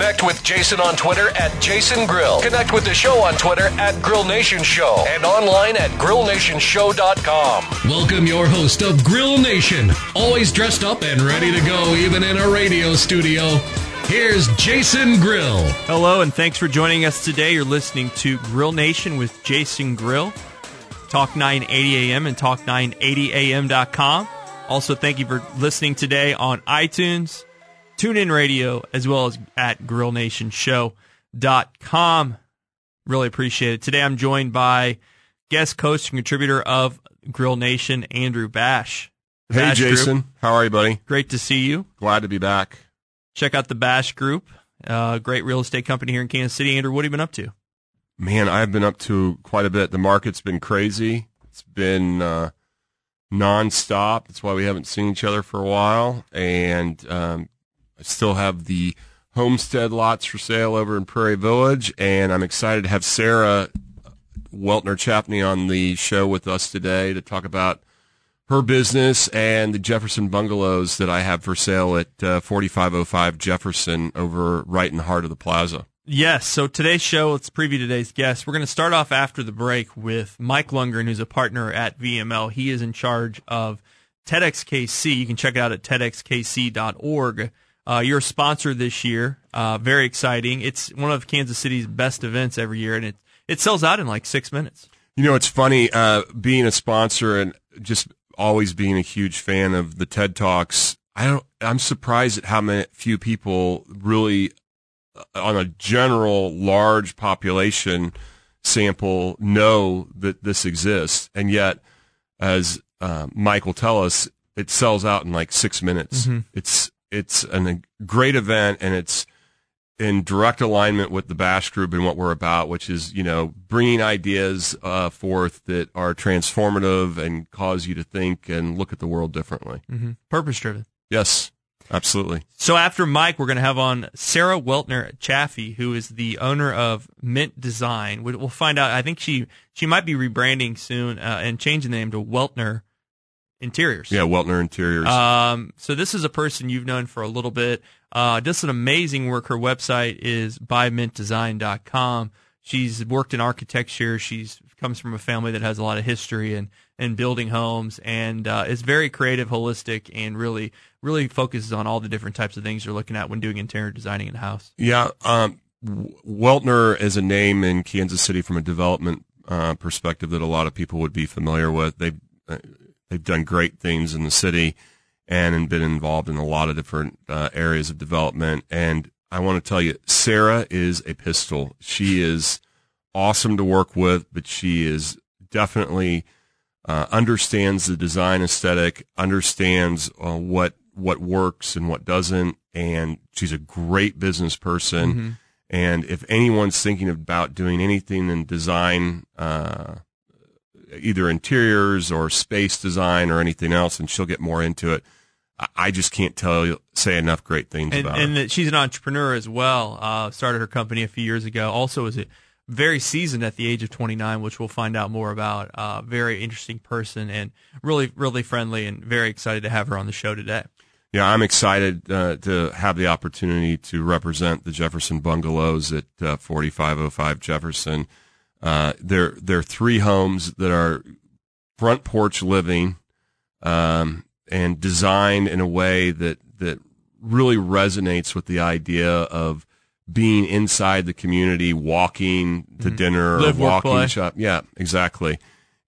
Connect with Jason on Twitter at Jason Grill. Connect with the show on Twitter at Grill Nation Show and online at grillnationshow.com. Welcome your host of Grill Nation, always dressed up and ready to go, even in a radio studio. Here's Jason Grill. Hello, and thanks for joining us today. You're listening to Grill Nation with Jason Grill, Talk 980 AM and Talk980am.com. Also, thank you for listening today on iTunes, TuneIn Radio, as well as at grillnationshow.com. Really appreciate it. Today I'm joined by guest host and contributor of Grill Nation, Andrew Bash. Hey, Bash Group. Jason. How are you, buddy? Great to see you. Glad to be back. Check out the Bash Group, uh, great real estate company here in Kansas City. Andrew, what have you been up to? Man, I've been up to quite a bit. The market's been crazy. It's been uh, nonstop. That's why we haven't seen each other for a while. And um, I still have the homestead lots for sale over in Prairie Village. And I'm excited to have Sarah Weltner Chaffee on the show with us today to talk about her business and the Jefferson bungalows that I have for sale at uh, 4505 Jefferson over right in the heart of the plaza. Yes. So today's show, let's preview today's guest. We're going to start off after the break with Mike Lundgren, who's a partner at VML. He is in charge of TEDxKC. You can check it out at TEDxKC.org. Uh, you're a sponsor this year. Uh, very exciting. It's one of Kansas City's best events every year, and it it sells out in like six minutes. You know, it's funny uh, being a sponsor and just always being a huge fan of the TED Talks. I don't. I'm surprised at how many few people really, uh, on a general large population sample, know that this exists, and yet, as uh, Mike will tell us, it sells out in like six minutes. It's it's an, a great event, and it's in direct alignment with the Bash Group and what we're about, which is you know bringing ideas uh, forth that are transformative and cause you to think and look at the world differently. Mm-hmm. Purpose driven. Yes, absolutely. So after Mike, we're going to have on Sarah Weltner Chaffee, who is the owner of Mint Design. We- We'll find out. I think she she might be rebranding soon uh, and changing the name to Weltner Interiors. Yeah, Weltner Interiors. Um, so this is a person you've known for a little bit. Uh, does some amazing work. Her website is bymintdesign.com. She's worked in architecture. She's comes from a family that has a lot of history and and building homes and uh, is very creative, holistic, and really really focuses on all the different types of things you're looking at when doing interior designing in a house. Yeah, um, Weltner is a name in Kansas City from a development uh, perspective that a lot of people would be familiar with. They've uh, they've done great things in the city and been involved in a lot of different uh, areas of development. And I want to tell you, Sarah is a pistol. She is awesome to work with, but she is definitely uh, understands the design aesthetic, understands uh, what what works and what doesn't, and she's a great business person. And if anyone's thinking about doing anything in design, uh, either interiors or space design or anything else, and she'll get more into it. I- just can't tell you, say enough great things and, about and her. that she's an entrepreneur as well. Uh, started her company a few years ago. Also, is a very seasoned at the age of 29, which we'll find out more about. Uh, very interesting person and really, really friendly, and very excited to have her on the show today. Yeah, I'm excited uh, to have the opportunity to represent the Jefferson Bungalows at uh, 4505 Jefferson. Uh, they're they're three homes that are front porch living, um, and designed in a way that that really resonates with the idea of being inside the community, walking to dinner, Mm-hmm. Live, or walking play. shop. Yeah, exactly.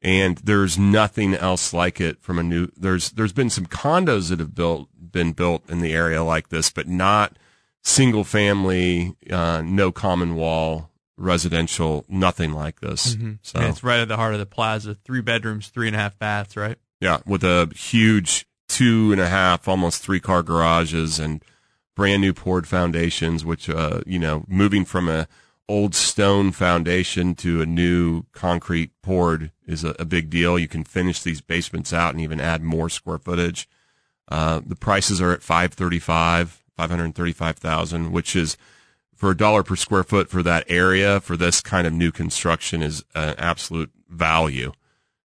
And there's nothing else like it from a new. There's there's been some condos that have built been built in the area like this, but not single family, uh, no common wall residential, nothing like this. So And it's right at the heart of the plaza. Three bedrooms, three and a half baths, right? yeah, with a huge two and a half, almost three car garages and brand new poured foundations, which uh, you know, moving from a old stone foundation to a new concrete poured is a, a big deal. You can finish these basements out and even add more square footage. Uh, the prices are at 535, 535,000, which is for a dollar per square foot for that area for this kind of new construction is an absolute value.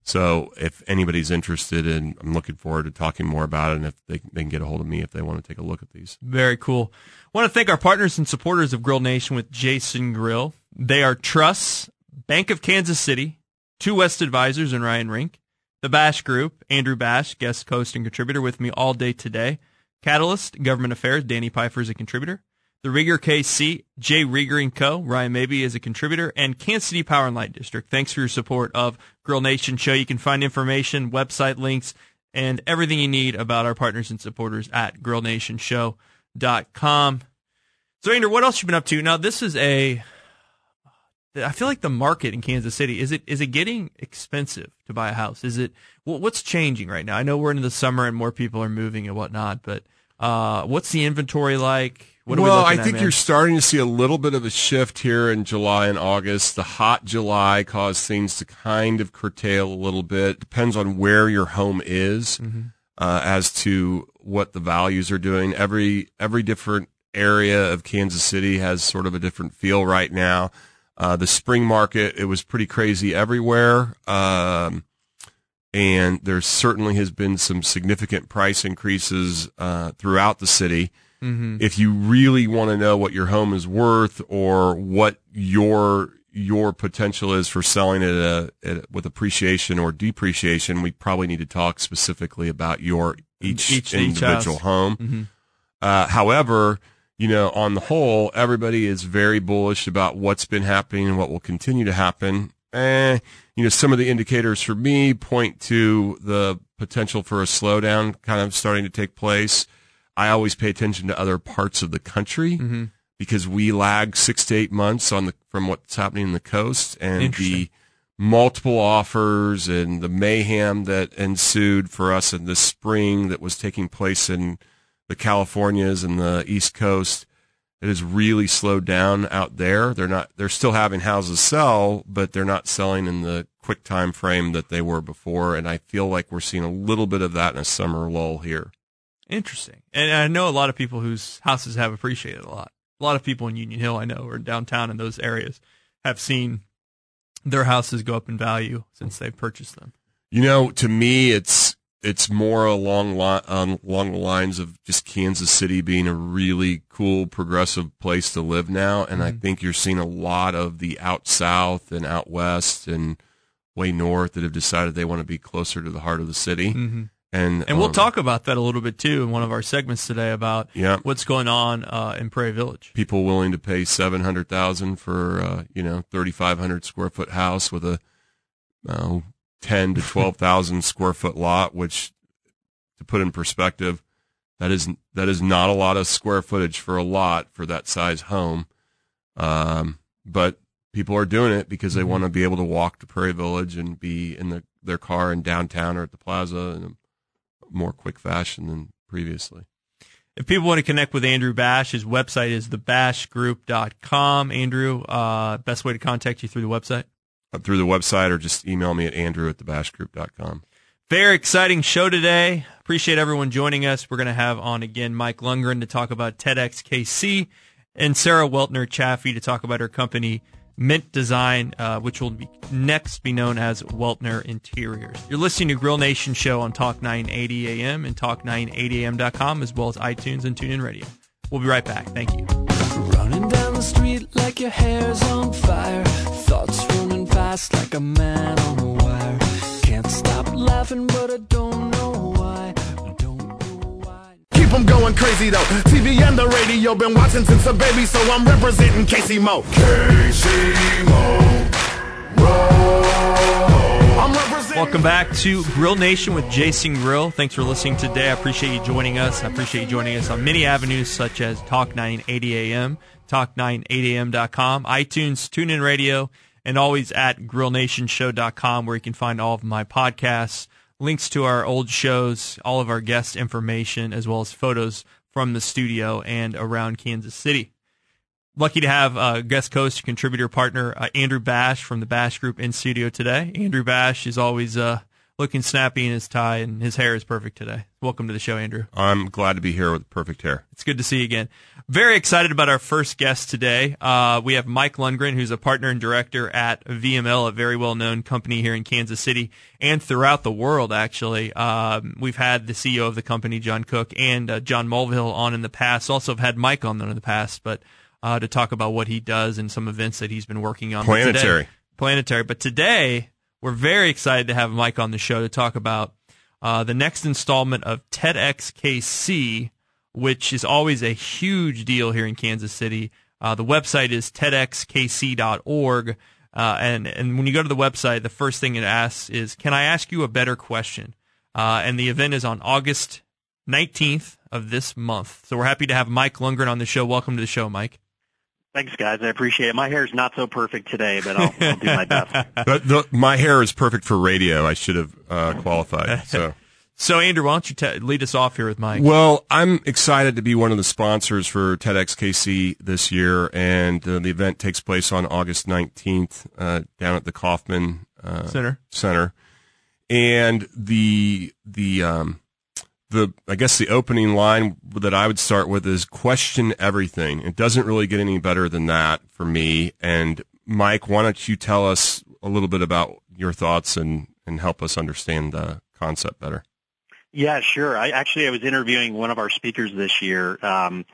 So if anybody's interested in, I'm looking forward to talking more about it and if they, they can get a hold of me if they want to take a look at these. Very cool. I want to thank our partners and supporters of Grill Nation with Jason Grill. They are Truss, Bank of Kansas City, Two West Advisors and Ryan Rink, the Bash Group, Andrew Bash, guest host and contributor with me all day today. Catalyst, Government Affairs, Danny Pfeiffer is a contributor. The Rieger KC, Jay Rieger and Co., Ryan Mabey is a contributor, and Kansas City Power and Light District. Thanks for your support of Grill Nation Show. You can find information, website links, and everything you need about our partners and supporters at grillnationshow.com. So, Andrew, what else you been up to? Now, this is a I feel like the market in Kansas City is it is it getting expensive to buy a house? Is it what's changing right now? I know we're into the summer and more people are moving and whatnot, but uh, what's the inventory like? What well, we I think at, you're starting to see a little bit of a shift here in July and August. The hot July caused things to kind of curtail a little bit. Depends on where your home is mm-hmm. uh, as to what the values are doing. Every every different area of Kansas City has sort of a different feel right now. Uh, the spring market, it was pretty crazy everywhere. Um, and there certainly has been some significant price increases uh, throughout the city. Mm-hmm. If you really want to know what your home is worth or what your your potential is for selling it at at, with appreciation or depreciation, we probably need to talk specifically about your each, each individual each home. Mm-hmm. Uh, however, you know, on the whole, everybody is very bullish about what's been happening and what will continue to happen. Eh, you know, some of the indicators for me point to the potential for a slowdown kind of starting to take place. I always pay attention to other parts of the country mm-hmm. because we lag six to eight months on the from what's happening in the coast and the multiple offers and the mayhem that ensued for us in the spring that was taking place in the Californias and the East Coast, it has really slowed down out there. They're not they're still having houses sell, but they're not selling in the quick time frame that they were before. And I feel like we're seeing a little bit of that in a summer lull here. Interesting. And I know a lot of people whose houses have appreciated a lot. A lot of people in Union Hill, I know, or downtown in those areas, have seen their houses go up in value since they've purchased them. You know, to me, it's it's more along li- um, along the lines of just Kansas City being a really cool, progressive place to live now, and mm-hmm. I think you're seeing a lot of the out south and out west and way north that have decided they want to be closer to the heart of the city. Mm-hmm. And, and we'll um, talk about that a little bit too in one of our segments today about yeah. what's going on uh, in Prairie Village. People willing to pay seven hundred thousand for uh, you know thirty five hundred square foot house with a uh, ten to twelve thousand square foot lot, which to put in perspective, that is that is not a lot of square footage for a lot for that size home. Um, but people are doing it because they mm-hmm. want to be able to walk to Prairie Village and be in the, their car in downtown or at the plaza in a more quick fashion than previously. If people want to connect with Andrew Bash, his website is thebashgroup.com. Andrew, uh, best way to contact you through the website? Through the website or just email me at andrew at thebashgroup.com. Very exciting show today. Appreciate everyone joining us. We're going to have on again Mike Lundgren to talk about TEDxKC and Sarah Weltner Chaffee to talk about her company Mint Design, uh, which will be next be known as Weltner Interiors. You're listening to Grill Nation Show on Talk 980 AM and Talk980am.com as well as iTunes and TuneIn Radio. We'll be right back. Thank you. Running down the street like your hair's on fire. Thoughts running fast like a man on a wire. Can't stop laughing, but I don't know why. Keep them going crazy though. TV and the radio, been watching since a baby, so I'm representing Casey Mo. Casey Mo. Welcome back to Grill Nation with Jason Grill. Thanks for listening today. I appreciate you joining us. I appreciate you joining us on many avenues such as Talk 980 AM, Talk980am.com, iTunes, TuneIn Radio, and always at grillnationshow.com where you can find all of my podcasts, links to our old shows, all of our guest information, as well as photos from the studio and around Kansas City. Lucky to have uh, guest host, contributor, partner uh, Andrew Bash from the Bash Group in studio today. Andrew Bash is always uh, looking snappy in his tie, and his hair is perfect today. Welcome to the show, Andrew. I'm glad to be here with perfect hair. It's good to see you again. Very excited about our first guest today. Uh, we have Mike Lundgren, who's a partner and director at VML, a very well known company here in Kansas City and throughout the world, actually. Um, we've had the CEO of the company, Jon Cook, and uh, John Mulvihill on in the past. Also have had Mike on in the past, but uh, to talk about what he does and some events that he's been working on. Planetary. Planetary. But today, we're very excited to have Mike on the show to talk about uh, the next installment of TEDxKC, which is always a huge deal here in Kansas City. Uh, the website is tedxkc.org. Uh, and, and when you go to the website, the first thing it asks is, Can I ask you a better question? Uh, and the event is on August 19th of this month. So we're happy to have Mike Lundgren on the show. Welcome to the show, Mike. Thanks, guys. I appreciate it. My hair is not so perfect today, but I'll, I'll do my best. But the, my hair is perfect for radio. I should have uh, qualified. So. So, Andrew, why don't you t- lead us off here with Mike? Well, I'm excited to be one of the sponsors for TEDxKC this year, and uh, the event takes place on August 19th uh, down at the Kauffman uh, Center. Center, and the the um, the I guess the opening line that I would start with is question everything. It doesn't really get any better than that for me. And Mike, why don't you tell us a little bit about your thoughts and and help us understand the concept better? Yeah, sure. I actually I was interviewing one of our speakers this year um,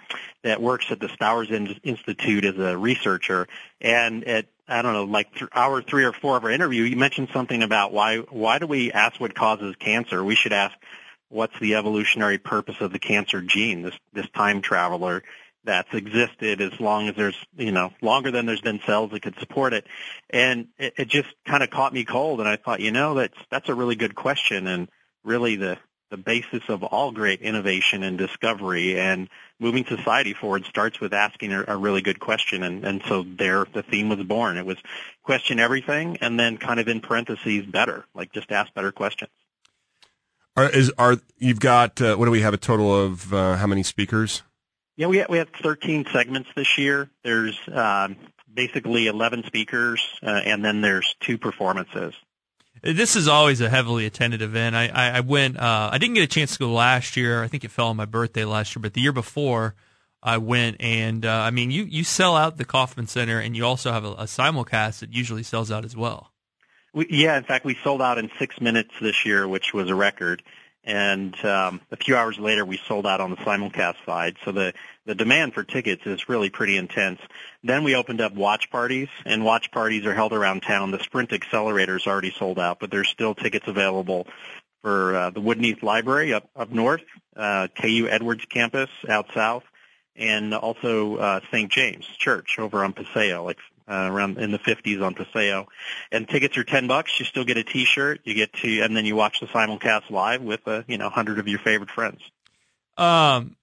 that works at the Stowers Institute as a researcher, and at I don't know, like th- hour three or four of our interview, you mentioned something about why why do we ask what causes cancer? We should ask what's the evolutionary purpose of the cancer gene, this this time traveler that's existed as long as there's you know longer than there's been cells that could support it, and it, it just kind of caught me cold, and I thought you know that's that's a really good question, and really the the basis of all great innovation and discovery and moving society forward starts with asking a, a, really good question and, and so there the theme was born. It was question everything and then kind of in parentheses better like just ask better questions are, is, are you've got uh, what do we have a total of uh, how many speakers? Yeah, we have, we have 13 segments this year. There's um, basically 11 speakers, uh, and then there's two performances. This is always a heavily attended event. I, I, I went. Uh, I didn't get a chance to go last year. I think it fell on my birthday last year, but the year before, I went and uh, I mean, you you sell out the Kauffman Center, and you also have a, a simulcast that usually sells out as well. We, yeah, in fact, we sold out in six minutes this year, which was a record. And um, a few hours later, we sold out on the simulcast side. So the, the demand for tickets is really pretty intense. Then we opened up watch parties, and watch parties are held around town. The Sprint Accelerator is already sold out, but there's still tickets available for uh, the Woodneath Library up, up north, uh, KU Edwards campus out south, and also uh, St. James Church over on Paseo, like uh, around in the 50s on Paseo. And tickets are 10 bucks. You still get a T-shirt. You get to, and then you watch the simulcast live with, uh, you know, 100 of your favorite friends. Um,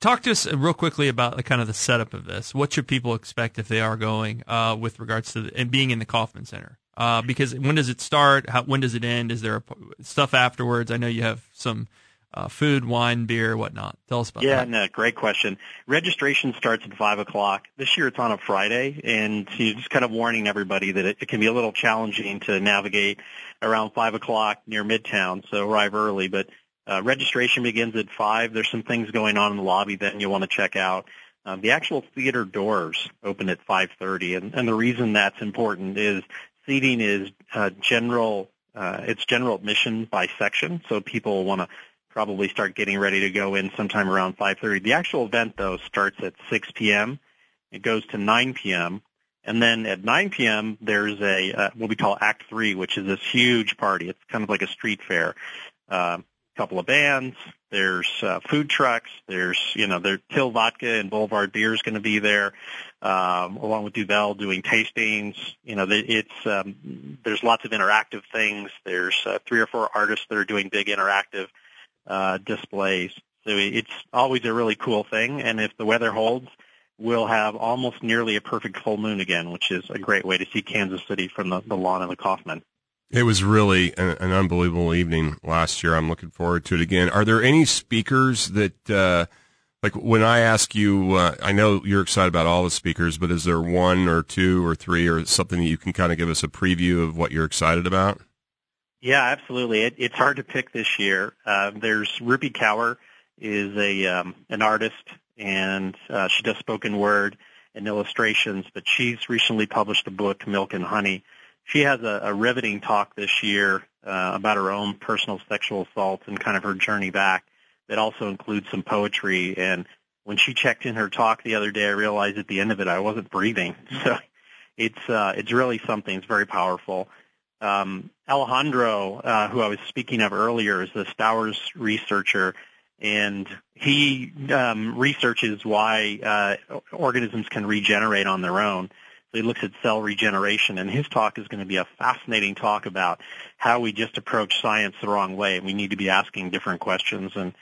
talk to us real quickly about the kind of the setup of this. What should people expect if they are going uh, with regards to the, and being in the Kauffman Center? Uh, because when does it start? How, when does it end? Is there a, stuff afterwards? I know you have some uh, food, wine, beer, whatnot. Tell us about yeah, that. Yeah, no, great question. Registration starts at five o'clock. This year it's on a Friday, and just kind of warning everybody that it, it can be a little challenging to navigate around five o'clock near Midtown. So arrive early, but uh, registration begins at five. There's some things going on in the lobby that you'll want to check out. Um, the actual theater doors open at 5:30, and, and the reason that's important is seating is uh, general. Uh, it's general admission by section, so people want to probably start getting ready to go in sometime around 5:30. The actual event though starts at 6 p.m. It goes to 9 p.m. And then at 9 p.m. there's a uh, what we call Act Three, which is this huge party. It's kind of like a street fair. A uh, couple of bands. There's uh, food trucks. There's you know there Till Vodka and Boulevard Beer is going to be there, um, along with Duvel doing tastings. You know it's um, there's lots of interactive things. There's uh, three or four artists that are doing big interactive uh, displays. So it's always a really cool thing. And if the weather holds, we'll have almost nearly a perfect full moon again, which is a great way to see Kansas City from the, the lawn of the Kauffman. It was really an, an, unbelievable evening last year. I'm looking forward to it again. Are there any speakers that uh, Like when I ask you, uh, I know you're excited about all the speakers, but is there one or two or three or something that you can kind of give us a preview of what you're excited about? Yeah, absolutely. It, it's hard to pick this year. Uh, there's Rupi Kaur is a um, an artist and uh, she does spoken word and illustrations, but she's recently published a book, Milk and Honey. She has a, a riveting talk this year uh, about her own personal sexual assault and kind of her journey back that also includes some poetry. And when she checked in her talk the other day, I realized at the end of it I wasn't breathing. So it's uh, it's really something. It's very powerful. Um, Alejandro, uh, who I was speaking of earlier, is the Stowers researcher, and he um, researches why uh, organisms can regenerate on their own. So he looks at cell regeneration, and his talk is going to be a fascinating talk about how we just approach science the wrong way, and we need to be asking different questions. And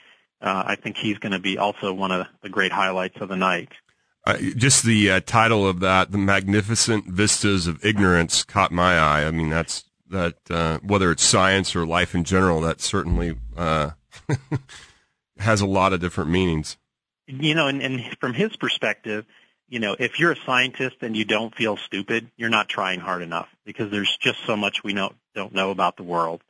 uh, I think he's going to be also one of the great highlights of the night. Uh, just the uh, title of that, "The Magnificent Vistas of Ignorance," caught my eye. I mean, that's that. Uh, whether it's science or life in general, that certainly uh, has a lot of different meanings. You know, and, and from his perspective, you know, if you're a scientist and you don't feel stupid, you're not trying hard enough because there's just so much we know, don't know about the world.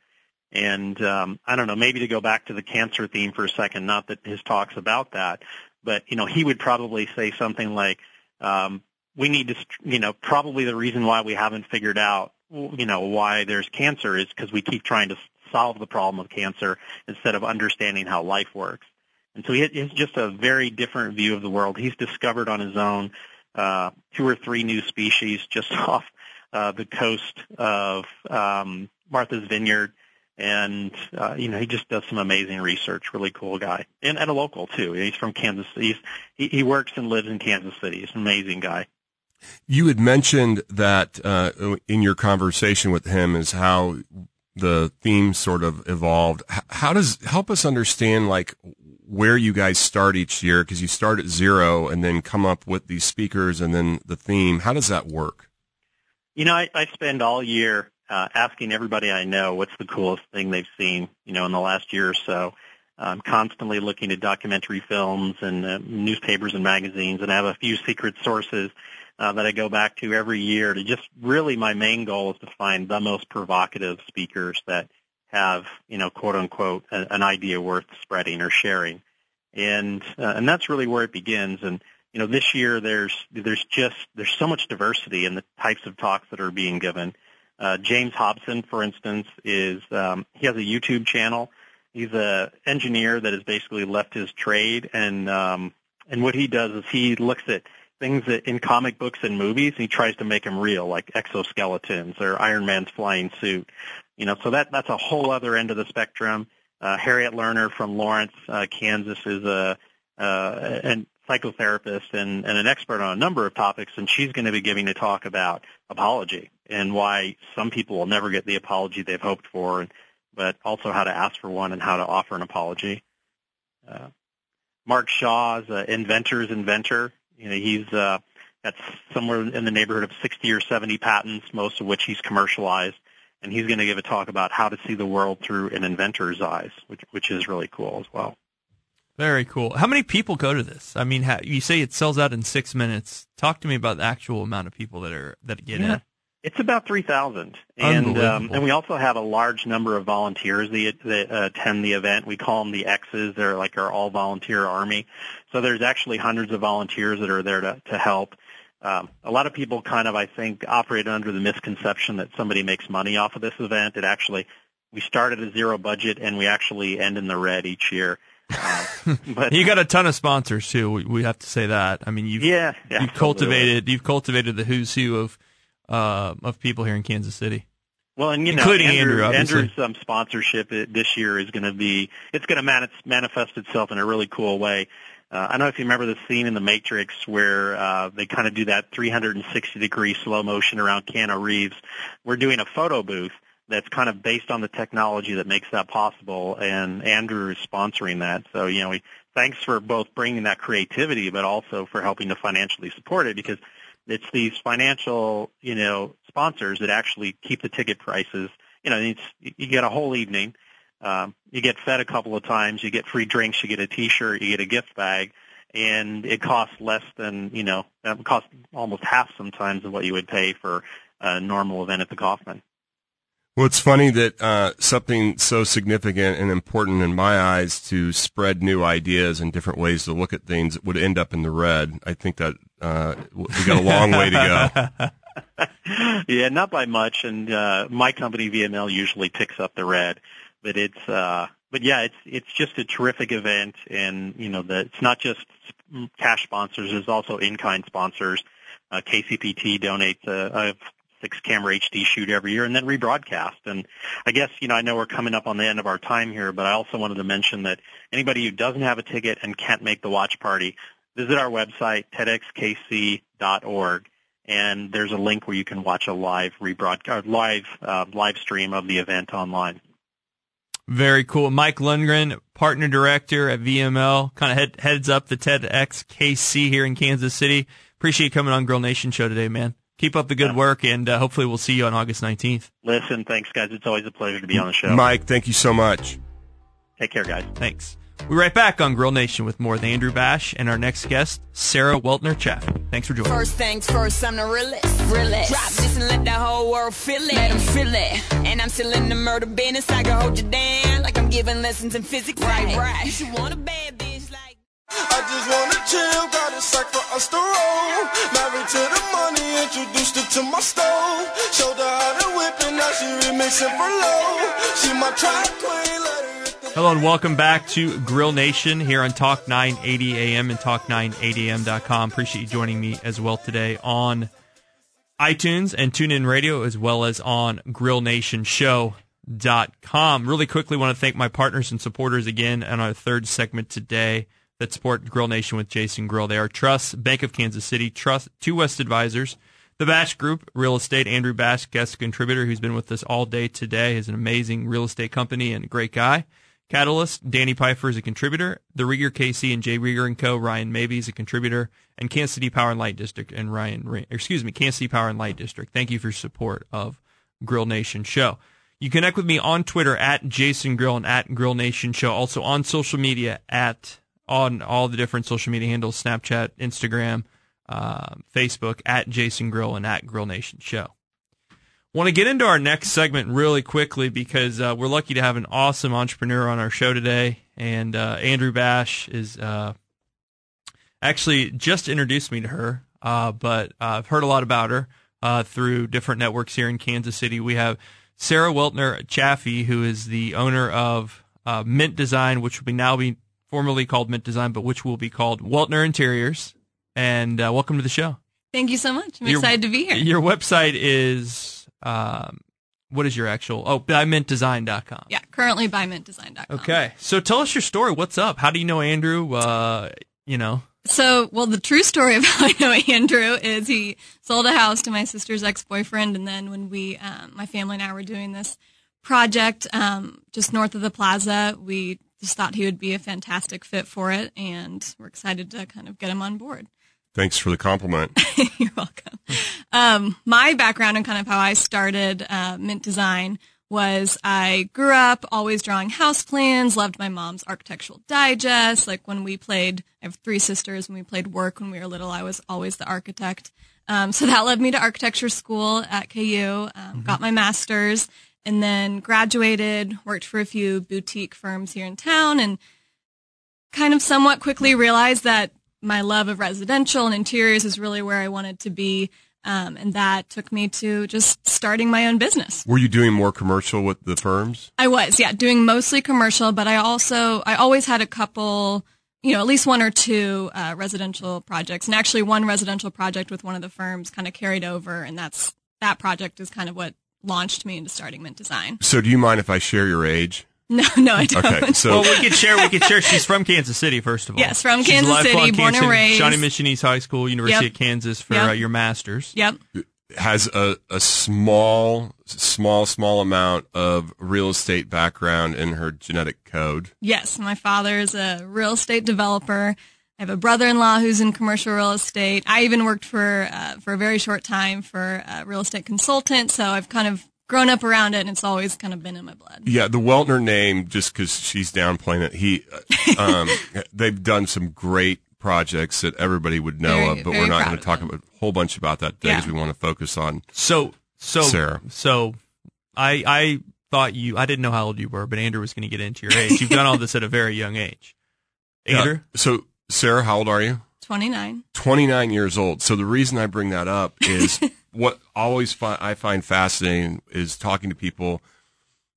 And um, I don't know, maybe to go back to the cancer theme for a second, not that his talk's about that, but you know, he would probably say something like, um, "We need to, you know, probably the reason why we haven't figured out, you know, why there's cancer is because we keep trying to solve the problem of cancer instead of understanding how life works." And so he has just a very different view of the world. He's discovered on his own uh, two or three new species just off uh, the coast of um, Martha's Vineyard and uh, you know he just does some amazing research. Really cool guy, and, and a local too. He's from Kansas. He's he, he works and lives in Kansas City. He's an amazing guy. You had mentioned that uh, in your conversation with him is how the theme sort of evolved. How does help us understand like where you guys start each year because you start at zero and then come up with these speakers and then the theme. How does that work? You know, I, I spend all year uh, asking everybody I know what's the coolest thing they've seen, you know, in the last year or so. I'm constantly looking at documentary films and uh, newspapers and magazines, and I have a few secret sources uh, that I go back to every year to just really my main goal is to find the most provocative speakers that have, you know, quote unquote, a, an idea worth spreading or sharing. And, uh, and that's really where it begins. And, you know, this year there's, there's just, there's so much diversity in the types of talks that are being given. Uh, James Hobson, for instance, is um, he has a YouTube channel. He's a engineer that has basically left his trade, and um, and what he does is he looks at things that in comic books and movies, and he tries to make them real, like exoskeletons or Iron Man's flying suit. You know, so that that's a whole other end of the spectrum. Uh, Harriet Lerner from Lawrence, uh, Kansas, is a uh, and psychotherapist and, and an expert on a number of topics, and she's going to be giving a talk about apology and why some people will never get the apology they've hoped for, but also how to ask for one and how to offer an apology. Uh, Mark Shaw is an inventor's inventor. You know, he's uh, got somewhere in the neighborhood of 60 or 70 patents, most of which he's commercialized, and he's going to give a talk about how to see the world through an inventor's eyes, which which is really cool as well. Very cool. How many people go to this? I mean, you say it sells out in six minutes. Talk to me about the actual amount of people that are that get yeah. in. It's about three thousand, and um, and we also have a large number of volunteers that, that uh, attend the event. We call them the X's. They're like our all volunteer army. So there's actually hundreds of volunteers that are there to to help. Um, a lot of people kind of, I think, operate under the misconception that somebody makes money off of this event. It actually, we start at a zero budget and we actually end in the red each year. but you got a ton of sponsors too. We, we have to say that. I mean, you've yeah, yeah you've cultivated you've cultivated the who's who of uh, of people here in Kansas City. Well, and you know, including Andrew, Andrew Andrew's um, sponsorship this year is going to be it's going to manifest itself in a really cool way. Uh, I don't know if you remember the scene in The Matrix where uh, they kind of do that 360 degree slow motion around Keanu Reeves. We're doing a photo booth that's kind of based on the technology that makes that possible, and Andrew is sponsoring that. So, you know, we, thanks for both bringing that creativity, but also for helping to financially support it because it's these financial, you know, sponsors that actually keep the ticket prices. You know, it's, you get a whole evening. Um, you get fed a couple of times. You get free drinks. You get a T-shirt. You get a gift bag. and it costs less than you know it costs almost half sometimes of what you would pay for a normal event at the Kauffman. Well, it's funny that uh, something so significant and important in my eyes to spread new ideas and different ways to look at things would end up in the red. I think that uh, we got a long way to go. yeah, not by much. And uh, my company VML usually picks up the red, but it's uh, but yeah, it's it's just a terrific event, and you know the it's not just cash sponsors. There's also in-kind sponsors. Uh, KCPT donates a, a six camera HD shoot every year and then rebroadcast. And I guess, you know, I know we're coming up on the end of our time here, but I also wanted to mention that anybody who doesn't have a ticket and can't make the watch party, visit our website, tedxkc.org. And there's a link where you can watch a live rebroadcast, live uh, live stream of the event online. Very cool. Mike Lundgren, partner director at VML, kind of head, heads up the TEDxKC here in Kansas City. Appreciate you coming on Grill Nation show today, man. Keep up the good work, and uh, hopefully we'll see you on August 19th. Listen, thanks, guys. It's always a pleasure to be on the show. Mike, thank you so much. Take care, guys. Thanks. We're right back on Grill Nation with more with Andrew Bash and our next guest, Sarah Weltner Chaffee. Thanks for joining. First things first, I'm the realest. realest. Drop this and let the whole world feel it. Let them feel it. And I'm still in the murder business. I can hold you down like I'm giving lessons in physics. Right, right. You should want a bad chill, got a sack for us to roll. Married to the money, introduced her to my stove. Showed her how to whip and now she remixing for low. She my track queen, Hello and welcome back to Grill Nation here on Talk 980 AM and Talk980am.com. Appreciate you joining me as well today on iTunes and TuneIn Radio as well as on GrillNationShow.com. Really quickly want to thank my partners and supporters again on our third segment today that support Grill Nation with Jason Grill. They are Trust, Bank of Kansas City, Trust, Two West Advisors, the Bash Group, Real Estate, Andrew Bash, guest contributor who's been with us all day today. is an amazing real estate company and a great guy. Catalyst, Danny Pfeiffer is a contributor. The Rieger KC and Jay Rieger and Co. Ryan Mabey is a contributor, and Kansas City Power and Light District and Ryan, excuse me, Kansas City Power and Light District. Thank you for your support of Grill Nation Show. You connect with me on Twitter at Jason Grill and at Grill Nation Show. Also on social media at on all the different social media handles: Snapchat, Instagram, uh, Facebook at Jason Grill and at Grill Nation Show. Want to get into our next segment really quickly because uh, we're lucky to have an awesome entrepreneur on our show today, and uh, Andrew Bash is uh, actually just introduced me to her, uh, but I've heard a lot about her uh, through different networks here in Kansas City. We have Sarah Weltner Chaffee, who is the owner of Mint Design, which will be now be formerly called Mint Design, but which will be called Weltner Interiors. And welcome to the show. Thank you so much. I'm your, excited to be here. Your website is um, what is your actual? Oh, bymintdesign.com. Yeah, currently bymintdesign.com. Okay, so tell us your story. What's up? How do you know Andrew? Uh, you know. So, well, the true story of how I know Andrew is he sold a house to my sister's ex-boyfriend, and then when we, um, my family and I were doing this project um, just north of the plaza, we just thought he would be a fantastic fit for it, and we're excited to kind of get him on board. Thanks for the compliment. You're welcome. Um, my background and kind of how I started uh, Mint Design was I grew up always drawing house plans, loved my mom's architectural digest. Like when we played, I have three sisters. When we played work when we were little, I was always the architect. Um, so that led me to architecture school at KU, um, mm-hmm. got my master's, and then graduated, worked for a few boutique firms here in town, and kind of somewhat quickly realized that my love of residential and interiors is really where I wanted to be. Um, and that took me to just starting my own business. Were you doing more commercial with the firms? I was, yeah, doing mostly commercial, but I also, I always had a couple, you know, at least one or two uh, residential projects. And actually, one residential project with one of the firms kind of carried over, and that's that project is kind of what launched me into starting Mint Design. So, do you mind if I share your age? No, no, I don't. Okay, so well, we could share. We could share. She's from Kansas City, first of all. Yes, from She's Kansas City, born and raised. Shawnee Mission East High School, University yep. of Kansas for yep. uh, your master's. Yep. Has a, a small, small, small amount of real estate background in her genetic code. Yes, my father is a real estate developer. I have a brother-in-law who's in commercial real estate. I even worked for uh, for a very short time for a real estate consultant, so I've kind of grown up around it, and it's always kind of been in my blood. Yeah, the Weltner name, just because she's downplaying it, he, uh, um, they've done some great projects that everybody would know Very- of, but we're not going to talk about a whole bunch about that today because Yeah. we want to focus on So so Sarah. So I I thought you I didn't know how old you were, but Andrew was going to get into your age. You've done all this at a very young age. Andrew, Yeah. So, Sarah, how old are you? 29. 29 years old. So the reason I bring that up is what always fi- I find fascinating is talking to people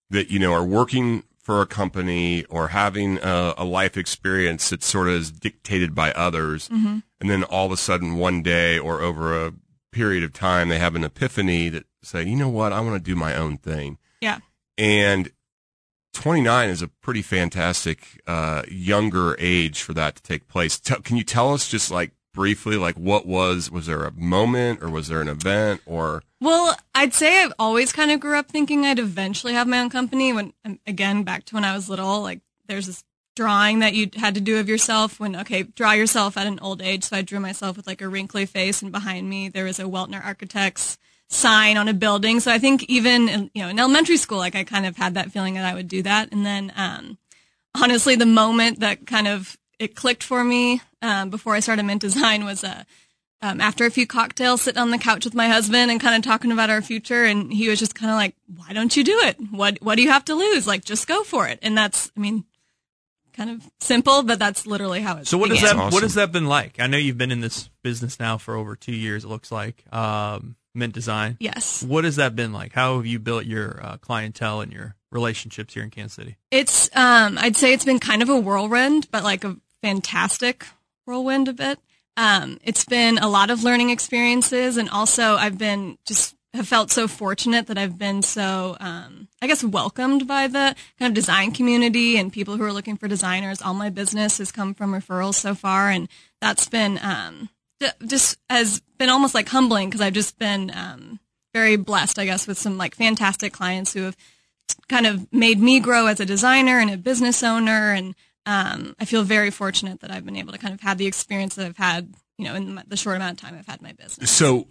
that, you know, are working for a company or having a, a life experience that sort of is dictated by others. Mhm. And then all of a sudden one day or over a period of time, they have an epiphany that say, you know what? I want to do my own thing. Yeah. And 29 is a pretty fantastic uh, younger age for that to take place. Tell can you tell us just like briefly, like what was was there a moment or was there an event or Well, I'd say I've always kind of grew up thinking I'd eventually have my own company. When um, again, back to when I was little, like there's this drawing that you had to do of yourself when okay, draw yourself at an old age. So I drew myself with like a wrinkly face, and behind me there was a Weltner Architects sign on a building. So I think even in, you know in elementary school, like I kind of had that feeling that I would do that, and then um, honestly, the moment that kind of it clicked for me um, before I started Mint Design was uh, um, after a few cocktails, sitting on the couch with my husband and kind of talking about our future. And he was just kind of like, "Why don't you do it? What What do you have to lose? Like, just go for it." And that's, I mean, kind of simple, but that's literally how it. So what has began. that what has that been like? I know you've been in this business now for over two years. It looks like um, Mint Design. Yes. What has that been like? How have you built your uh, clientele and your relationships here in Kansas City? It's um I'd say it's been kind of a whirlwind, but like a fantastic whirlwind a bit. Um it's been a lot of learning experiences and also I've been just have felt so fortunate that I've been so um I guess welcomed by the kind of design community and people who are looking for designers. All my business has come from referrals so far and that's been um just has been almost like humbling because I've just been um very blessed I guess with some like fantastic clients who have kind of made me grow as a designer and a business owner and um, I feel very fortunate that I've been able to kind of have the experience that I've had, you know, in the short amount of time I've had my business. so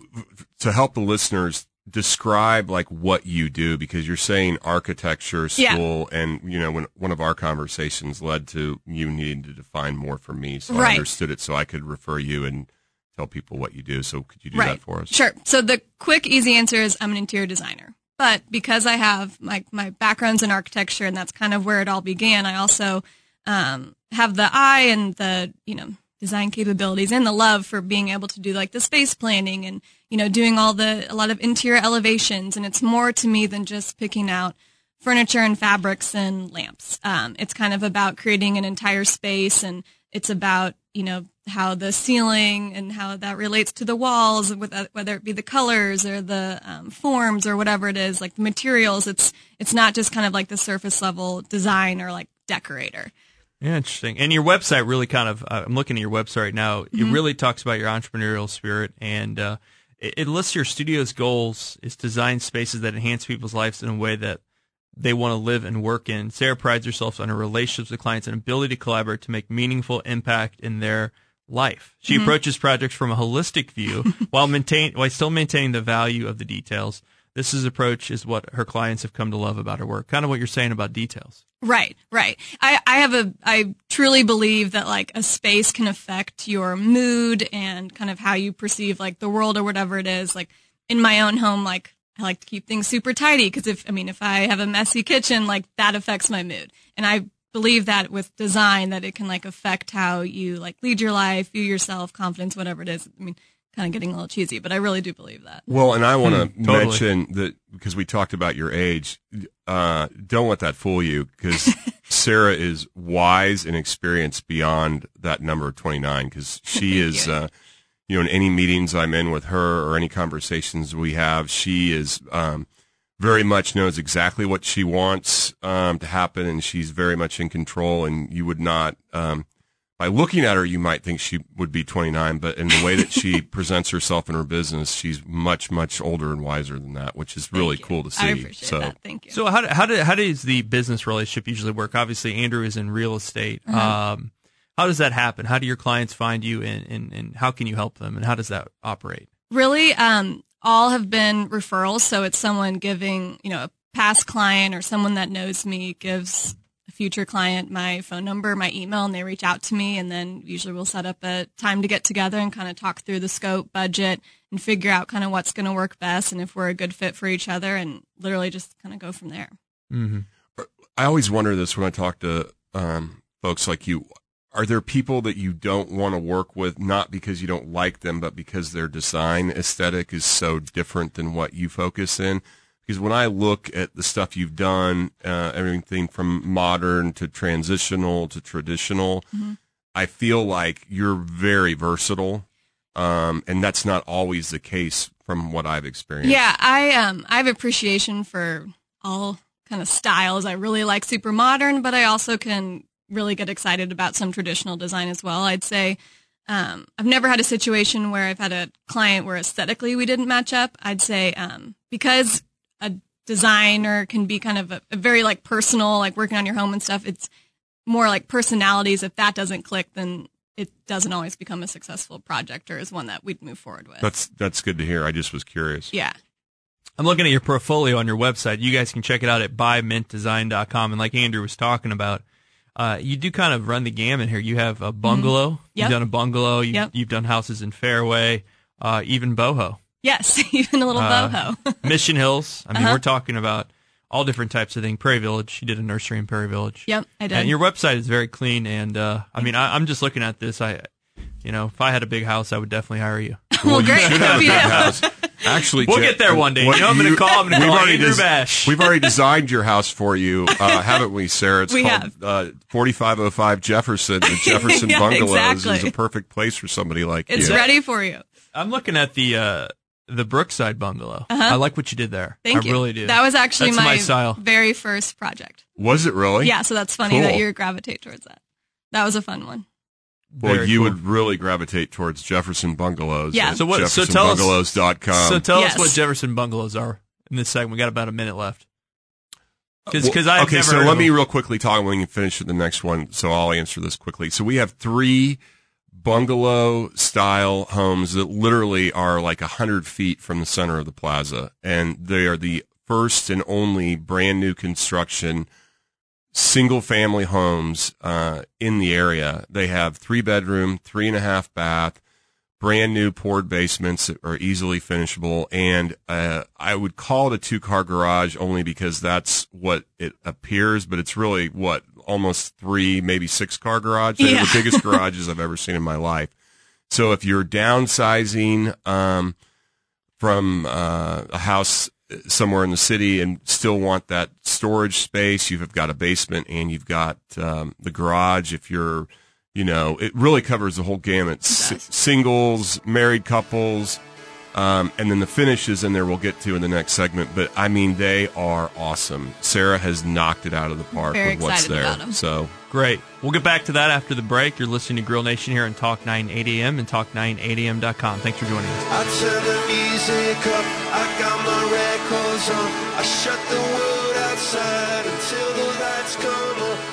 to help the listeners describe like what you do because you're saying architecture Yeah. school and you know when one of our conversations led to you needing to define more for me so I understood it so I could refer you and tell people what you do so could you do right. that for us Sure. So the quick, easy answer is I'm an interior designer. But because I have my, my backgrounds in architecture and that's kind of where it all began, I also um, have the eye and the, you know, design capabilities and the love for being able to do like the space planning and, you know, doing all the, a lot of interior elevations. And it's more to me than just picking out furniture and fabrics and lamps. Um, it's kind of about creating an entire space and it's about, you know, how the ceiling and how that relates to the walls, uh, whether it be the colors or the um, forms or whatever it is, like the materials. It's, it's not just kind of like the surface level design or like decorator. Yeah, interesting. And your website really kind of, uh, I'm looking at your website right now. It Mhm. really talks about your entrepreneurial spirit and uh, it, it lists your studio's goals is design spaces that enhance people's lives in a way that they want to live and work in. Sarah prides herself on her relationships with clients and ability to collaborate to make meaningful impact in their life. She Mhm. approaches projects from a holistic view while maintain while still maintaining the value of the details. This is approach is what her clients have come to love about her work. Kind of what you're saying about details. Right, right. I, I have a, I truly believe that like a space can affect your mood and kind of how you perceive like the world or whatever it is. Like in my own home, like I like to keep things super tidy because if, I mean, if I have a messy kitchen, like that affects my mood. And I believe that with design that it can like affect how you like lead your life, view yourself, confidence, whatever it is. I mean, kind of getting a little cheesy, but I really do believe that. Well, and I want to Hmm, totally. mention that because we talked about your age, uh, don't let that fool you because Sarah is wise and experienced beyond that number of 29 because she is, you. uh, you know, in any meetings I'm in with her or any conversations we have, she is, um, very much knows exactly what she wants, um, to happen and she's very much in control and you would not, um, by looking at her, you might think she would be 29, but in the way that she presents herself in her business, she's much, much older and wiser than that, which is really cool to see. I appreciate so, that. Thank you. So how do, how do, how does the business relationship usually work? Obviously, Andrew is in real estate. Uh-huh. Um, how does that happen? How do your clients find you, and, and, and how can you help them? And how does that operate? really um, all have been referrals so it's someone giving you know a past client or someone that knows me gives a future client my phone number, my email, and they reach out to me. And then usually we'll set up a time to get together and kind of talk through the scope, budget, and figure out kind of what's going to work best and if we're a good fit for each other and literally just kind of go from there. Mm-hmm. I always wonder this when I talk to um, folks like you. Are there people that you don't want to work with, not because you don't like them, but because their design aesthetic is so different than what you focus in? Because when I look at the stuff you've done, uh, everything from modern to transitional to traditional, mm-hmm. I feel like you're very versatile. Um, and that's not always the case from what I've experienced. Yeah, I um I have appreciation for all kind of styles. I really like super modern, but I also can really get excited about some traditional design as well. I'd say um, I've never had a situation where I've had a client where aesthetically we didn't match up. I'd say um, because a designer can be kind of a, a, very like personal, like working on your home and stuff. It's more like personalities. If that doesn't click, then it doesn't always become a successful project or is one that we'd move forward with. That's that's good to hear. I just was curious. Yeah. I'm looking at your portfolio on your website. You guys can check it out at bymintdesign.com. And like Andrew was talking about, uh, you do kind of run the gamut here. You have a bungalow. Mm-hmm. Yep. You've done a bungalow. You've, yep. you've done houses in Fairway, uh, even boho. Yes, even a little uh, boho. Mission Hills. I mean, uh-huh. we're talking about all different types of things. Prairie Village. You did a nursery in Prairie Village. Yep, I did. And your website is very clean. And uh, I mean, I, am just looking at this. I, you know, if I had a big house, I would definitely hire you. Well, great. You should have a big house. Actually, we'll get there one day. You know, I'm going to call. I'm going to call Andrew des- Bash. We've already designed your house for you, uh, haven't we, Sarah? It's we called uh, 4505 Jefferson. The Jefferson yeah, Bungalows exactly. is a perfect place for somebody like it's you. It's ready for you. I'm looking at the. Uh, the Brookside bungalow. Uh-huh. I like what you did there. Thank I you. really do. That was actually my, my, style. very first project. Was it really? Yeah, so that's funny cool. that you gravitate towards that. That was a fun one. Well, you cool. would really gravitate towards Jefferson Bungalows. Yeah. So what? So tell us. So tell yes. us what Jefferson Bungalows are in this segment. We got about a minute left. Uh, because well, I okay. so let me real quickly talk when you finish with the next one. So I'll answer this quickly. So we have three bungalow style homes that literally are like a hundred feet from the center of the plaza, and they are the first and only brand new construction single family homes uh, in the area. They have three bedroom, three and a half bath, brand new poured basements that are easily finishable. And uh, I would call it a two car garage only because that's what it appears, but it's really what almost three, maybe six car garage. They're yeah. the biggest garages I've ever seen in my life. So if you're downsizing um, from uh, a house somewhere in the city and still want that storage space, you've got a basement and you've got um, the garage. If you're, you know, it really covers the whole gamut. S- singles, married couples, um, and then the finishes in there we'll get to in the next segment. But I mean, they are awesome. Sarah has knocked it out of the park Very with what's there. So great. We'll get back to that after the break. You're listening to Grill Nation here on Talk 980 AM and Talk980am.com. Thanks for joining us. I turn the music up. I got my records on. I shut the world outside until the lights come on.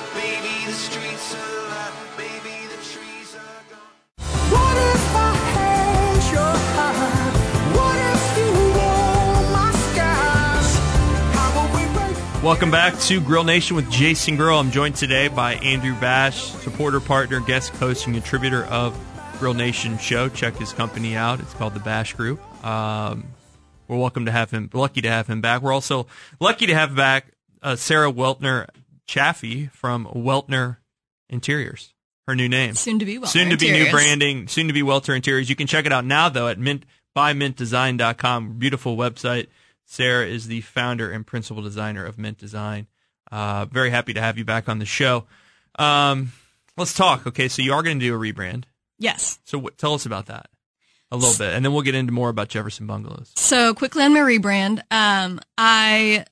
Welcome back to Grill Nation with Jason Grill. I'm joined today by Andrew Bash, supporter, partner, guest host, and contributor of Grill Nation Show. Check his company out. It's called the Bash Group. Um, we're welcome to have him. lucky to have him back. We're also lucky to have back uh, Sarah Weltner Chaffee from Weltner Interiors. Her new name. Soon to be Weltner Soon to be Interiors. new branding. Soon to be Weltner Interiors. You can check it out now though at mint bymintdesign.com. Beautiful website. Sarah is the founder and principal designer of Mint Design. Uh, very happy to have you back on the show. Um, let's talk. Okay, so you are going to do a rebrand. Yes. So what, tell us about that a little bit, and then we'll get into more about Jefferson Bungalows. So quickly on my rebrand, um, I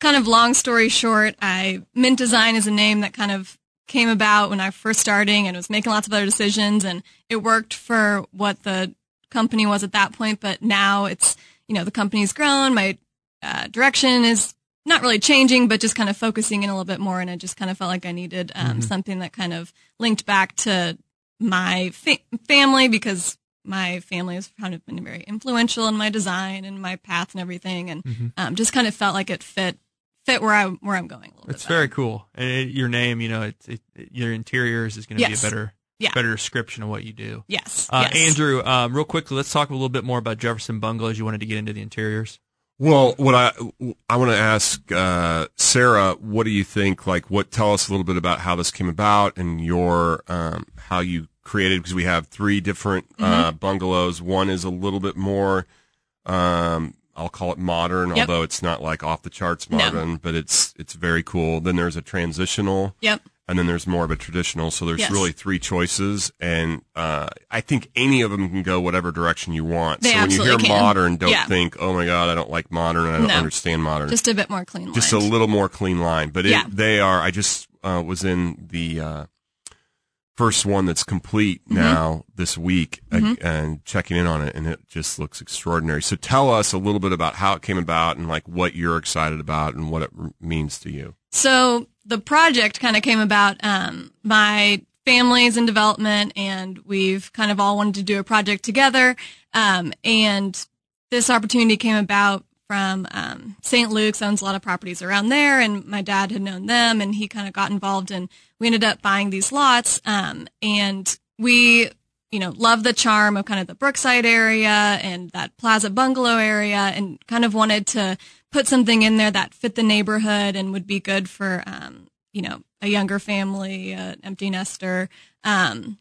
kind of long story short, I Mint Design is a name that kind of came about when I first starting and was making lots of other decisions, and it worked for what the company was at that point. But now it's you know, the company's grown. My uh, direction is not really changing, but just kind of focusing in a little bit more. And I just kind of felt like I needed um, mm-hmm. something that kind of linked back to my fa- family because my family has kind of been very influential in my design and my path and everything. And mm-hmm. um, just kind of felt like it fit fit where I where I'm going a little It's very cool. And it, your name, you know, it, it, your interiors is going to Yes. be a better, Yeah. better description of what you do. Yes. Uh, yes. Andrew, um, real quickly, let's talk a little bit more about Jefferson Bungalows. You wanted to get into the interiors. Well, what I I want to ask uh, Sarah, what do you think? Like, what tell us a little bit about how this came about and your um, how you created because we have three different uh, Mm-hmm. bungalows. One is a little bit more, um, I'll call it modern, Yep. although it's not like off the charts No. modern, but it's it's very cool. Then there's a transitional, Yep. And then there's more of a traditional. So there's Yes. really three choices, and uh, I think any of them can go whatever direction you want. They so when you hear can. modern, don't Yeah. think, "Oh my God, I don't like modern. I don't No. understand modern." Just a bit more clean. Just a little more clean line, but it, Yeah. they are. I just uh, was in the uh, first one that's complete Mm-hmm. now this week uh, and checking in on it, and it just looks extraordinary. So tell us a little bit about how it came about and like what you're excited about and what it means to you. So the project kind of came about. Um, my family's in development, and we've kind of all wanted to do a project together. Um, and this opportunity came about from um, St. Luke's owns a lot of properties around there, and my dad had known them, and he kind of got involved, and we ended up buying these lots. Um, and we, you know, love the charm of kind of the Brookside area and that Plaza Bungalow area, and kind of wanted to put something in there that fit the neighborhood and would be good for, um, you know, a younger family, an empty nester. Um,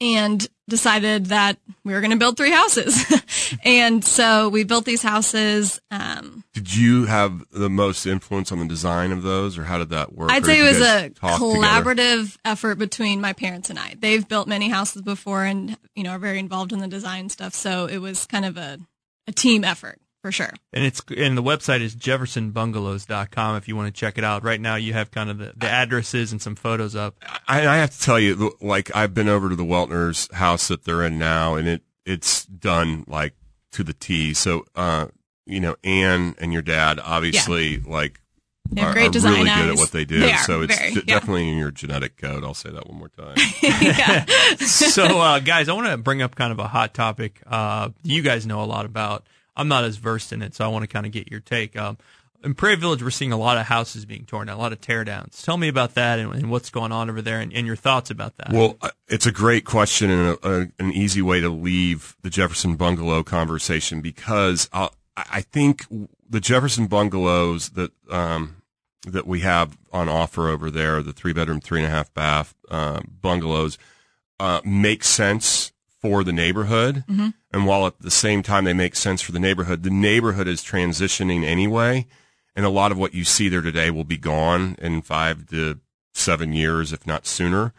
and decided that we were going to build three houses. and so we built these houses. Um, Did you have the most influence on the design of those, or how did that work? I'd say it was a talk together? collaborative effort between my parents and I. They've built many houses before and, you know, are very involved in the design stuff. So it was kind of a, a team effort for sure. And it's and the website is jeffersonbungalows.com if you want to check it out. Right now, you have kind of the, the addresses and some photos up. I, I have to tell you, like I've been over to the Weltner's house that they're in now, and it it's done like to the T. So, uh, you know, Anne and your dad obviously like They have are, great are design really good at what they do. They are, so it's very, d- yeah. definitely in your genetic code. I'll say that one more time. so, uh, guys, I want to bring up kind of a hot topic. Uh, you guys know a lot about. I'm not as versed in it, so I want to kind of get your take. Um, in Prairie Village, we're seeing a lot of houses being torn down, a lot of teardowns. Tell me about that and, and what's going on over there, and, and your thoughts about that. Well, uh, it's a great question and a, a, an easy way to leave the Jefferson Bungalow conversation because uh, I I think the Jefferson Bungalows that um, that we have on offer over there, the three bedroom, three and a half bath uh, bungalows, uh, make sense for the neighborhood. And while at the same time they make sense for the neighborhood, the neighborhood is transitioning anyway. And a lot of what you see there today will be gone in five to seven years, if not sooner.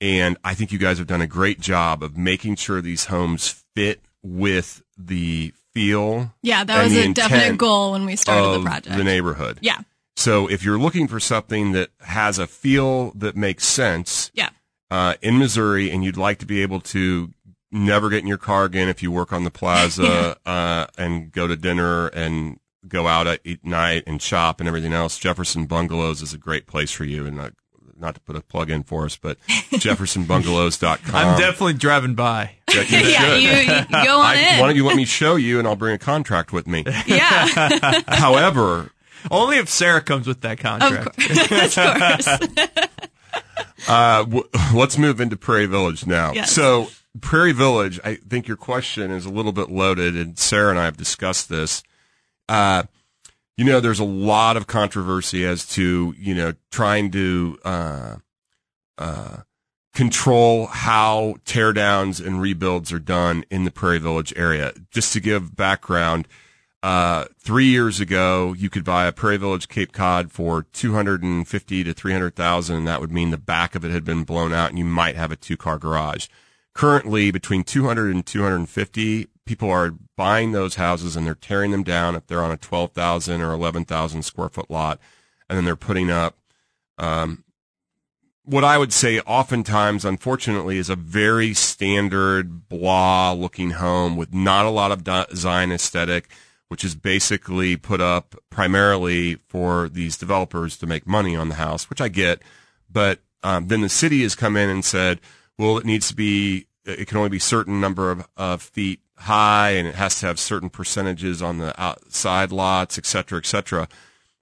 And I think you guys have done a great job of making sure these homes fit with the feel. Yeah, that was a definite goal when we started the project. The neighborhood. yeah. So if you're looking for something that has a feel that makes sense Yeah. uh, in Missouri, and you'd like to be able to never get in your car again if you work on the plaza uh, and go to dinner and go out at night and shop and everything else, Jefferson Bungalows is a great place for you. And uh, not to put a plug in for us, but jeffersonbungalows.com. I'm definitely driving by. Yeah, you yeah, should. you, you go on I, in. why don't you let me show you, and I'll bring a contract with me. yeah, However, Only if Sarah comes with that of contract. course. of course. Uh, w- let's move into Prairie Village now. Yes. So, Prairie Village, I think your question is a little bit loaded, and Sarah and I have discussed this. Uh, you know, there's a lot of controversy as to, you know, trying to, uh, uh, control how teardowns and rebuilds are done in the Prairie Village area. Just to give background, uh, three years ago, you could buy a Prairie Village Cape Cod for 250 to 300,000, and that would mean the back of it had been blown out and you might have a two car garage. Currently, between 200 and 250, people are buying those houses and they're tearing them down if they're on a 12,000 or 11,000 square foot lot, and then they're putting up, um, what I would say oftentimes, unfortunately, is a very standard blah looking home with not a lot of design aesthetic, which is basically put up primarily for these developers to make money on the house, which I get. But um, then the city has come in and said, well, it needs to be, it can only be certain number of, of feet high and it has to have certain percentages on the outside lots, et cetera, et cetera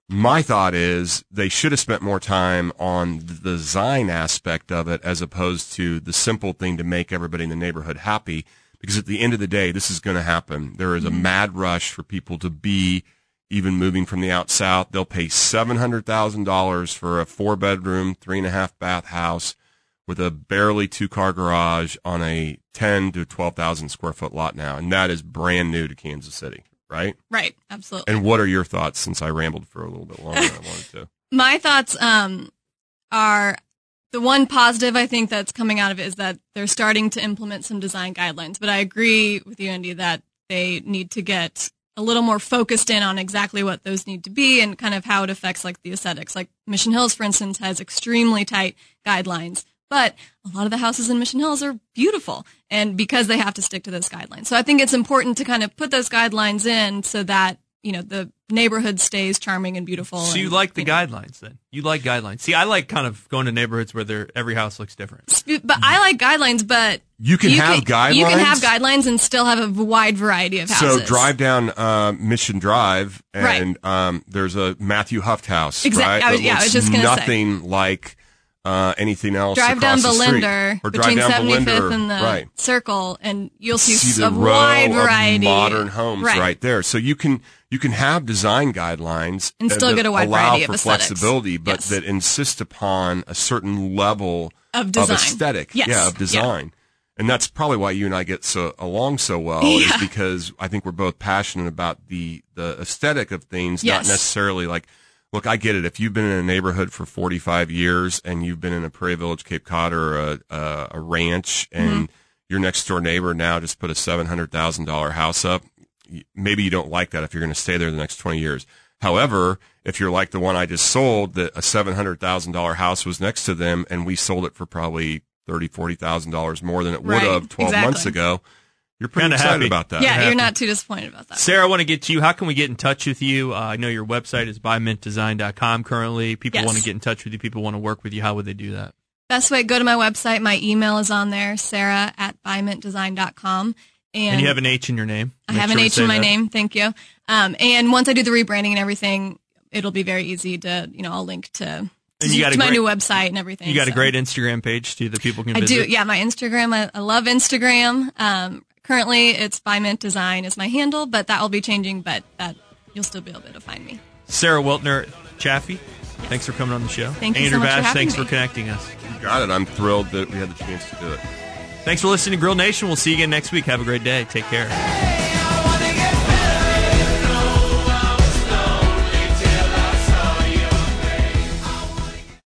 My thought is they should have spent more time on the design aspect of it as opposed to the simple thing to make everybody in the neighborhood happy. Because at the end of the day, this is going to happen. There is a mm-hmm. mad rush for people to be even moving from the out south. They'll pay $700,000 for a four bedroom, three and a half bath house with a barely two car garage on a 10 to 12,000 square foot lot now. And that is brand new to Kansas City, right? Right. Absolutely. And what are your thoughts since I rambled for a little bit longer than I wanted to? My thoughts um, are the one positive I think that's coming out of it is that they're starting to implement some design guidelines. But I agree with you, Andy, that they need to get a little more focused in on exactly what those need to be and kind of how it affects like the aesthetics. Like Mission Hills, for instance, has extremely tight guidelines, but a lot of the houses in Mission Hills are beautiful and because they have to stick to those guidelines. So I think it's important to kind of put those guidelines in so that, you know, the neighborhood stays charming and beautiful. So you and, like the know. guidelines then? You like guidelines. See, I like kind of going to neighborhoods where they're, every house looks different. But I like guidelines, but You can have guidelines. You can have guidelines? guidelines and still have a wide variety of houses. So drive down uh, Mission Drive, and um, there's a Matthew Hufft house. Exact- right? I was- yeah, I was just gonna say. nothing like uh, anything else. drive down across the street. Belinder or between drive down 75th Belinder, and the right. Circle, and you'll see, see a wide of modern homes right. Right. there. So you can you can have design guidelines And still that get a wide allow variety of for aesthetics. flexibility, but Yes. that insist upon a certain level Of design. aesthetic, Yes. yeah, of Yeah. design. And that's probably why you and I get so along so well Yeah. is because I think we're both passionate about the the aesthetic of things, not necessarily like look, I get it. If you've been in a neighborhood for 45 years and you've been in a Prairie Village, Cape Cod, or a, a, a ranch, and Mm-hmm. your next door neighbor now just put a $700,000 house up, maybe you don't like that if you're going to stay there the next 20 years. However, if you're like the one I just sold, that a $700,000 house was next to them and we sold it for probably thirty, forty thousand dollars more than it would Right, have 12 months ago. You're pretty Kinda excited happy. about that. yeah, happy. you're not too disappointed about that. Sarah, I want to get to you. How can we get in touch with you? Uh, I know your website is bymintdesign.com currently. People Yes. want to get in touch with you. People want to work with you. How would they do that? Best way, go to my website. My email is on there, sarah at bymintdesign.com. And, And you have an H in your name. I have sure an H in my that. name. Thank you. Um, and once I do the rebranding and everything, it'll be very easy to, you know, I'll link to, And you got to my great- new website and everything. You got a great Instagram page too that people can I visit. do. Yeah, my Instagram. I, I love Instagram. Um, currently, it's by Mint Design is my handle, but that will be changing. But that you'll still be able to find me. Sarah Weltner Chaffee, thanks for coming on the show. Thank you so Andrew much for Bash, having thanks me. for connecting us. You got it. I'm thrilled that we had the chance to do it. Thanks for listening to Grill Nation. We'll see you again next week. Have a great day. Take care.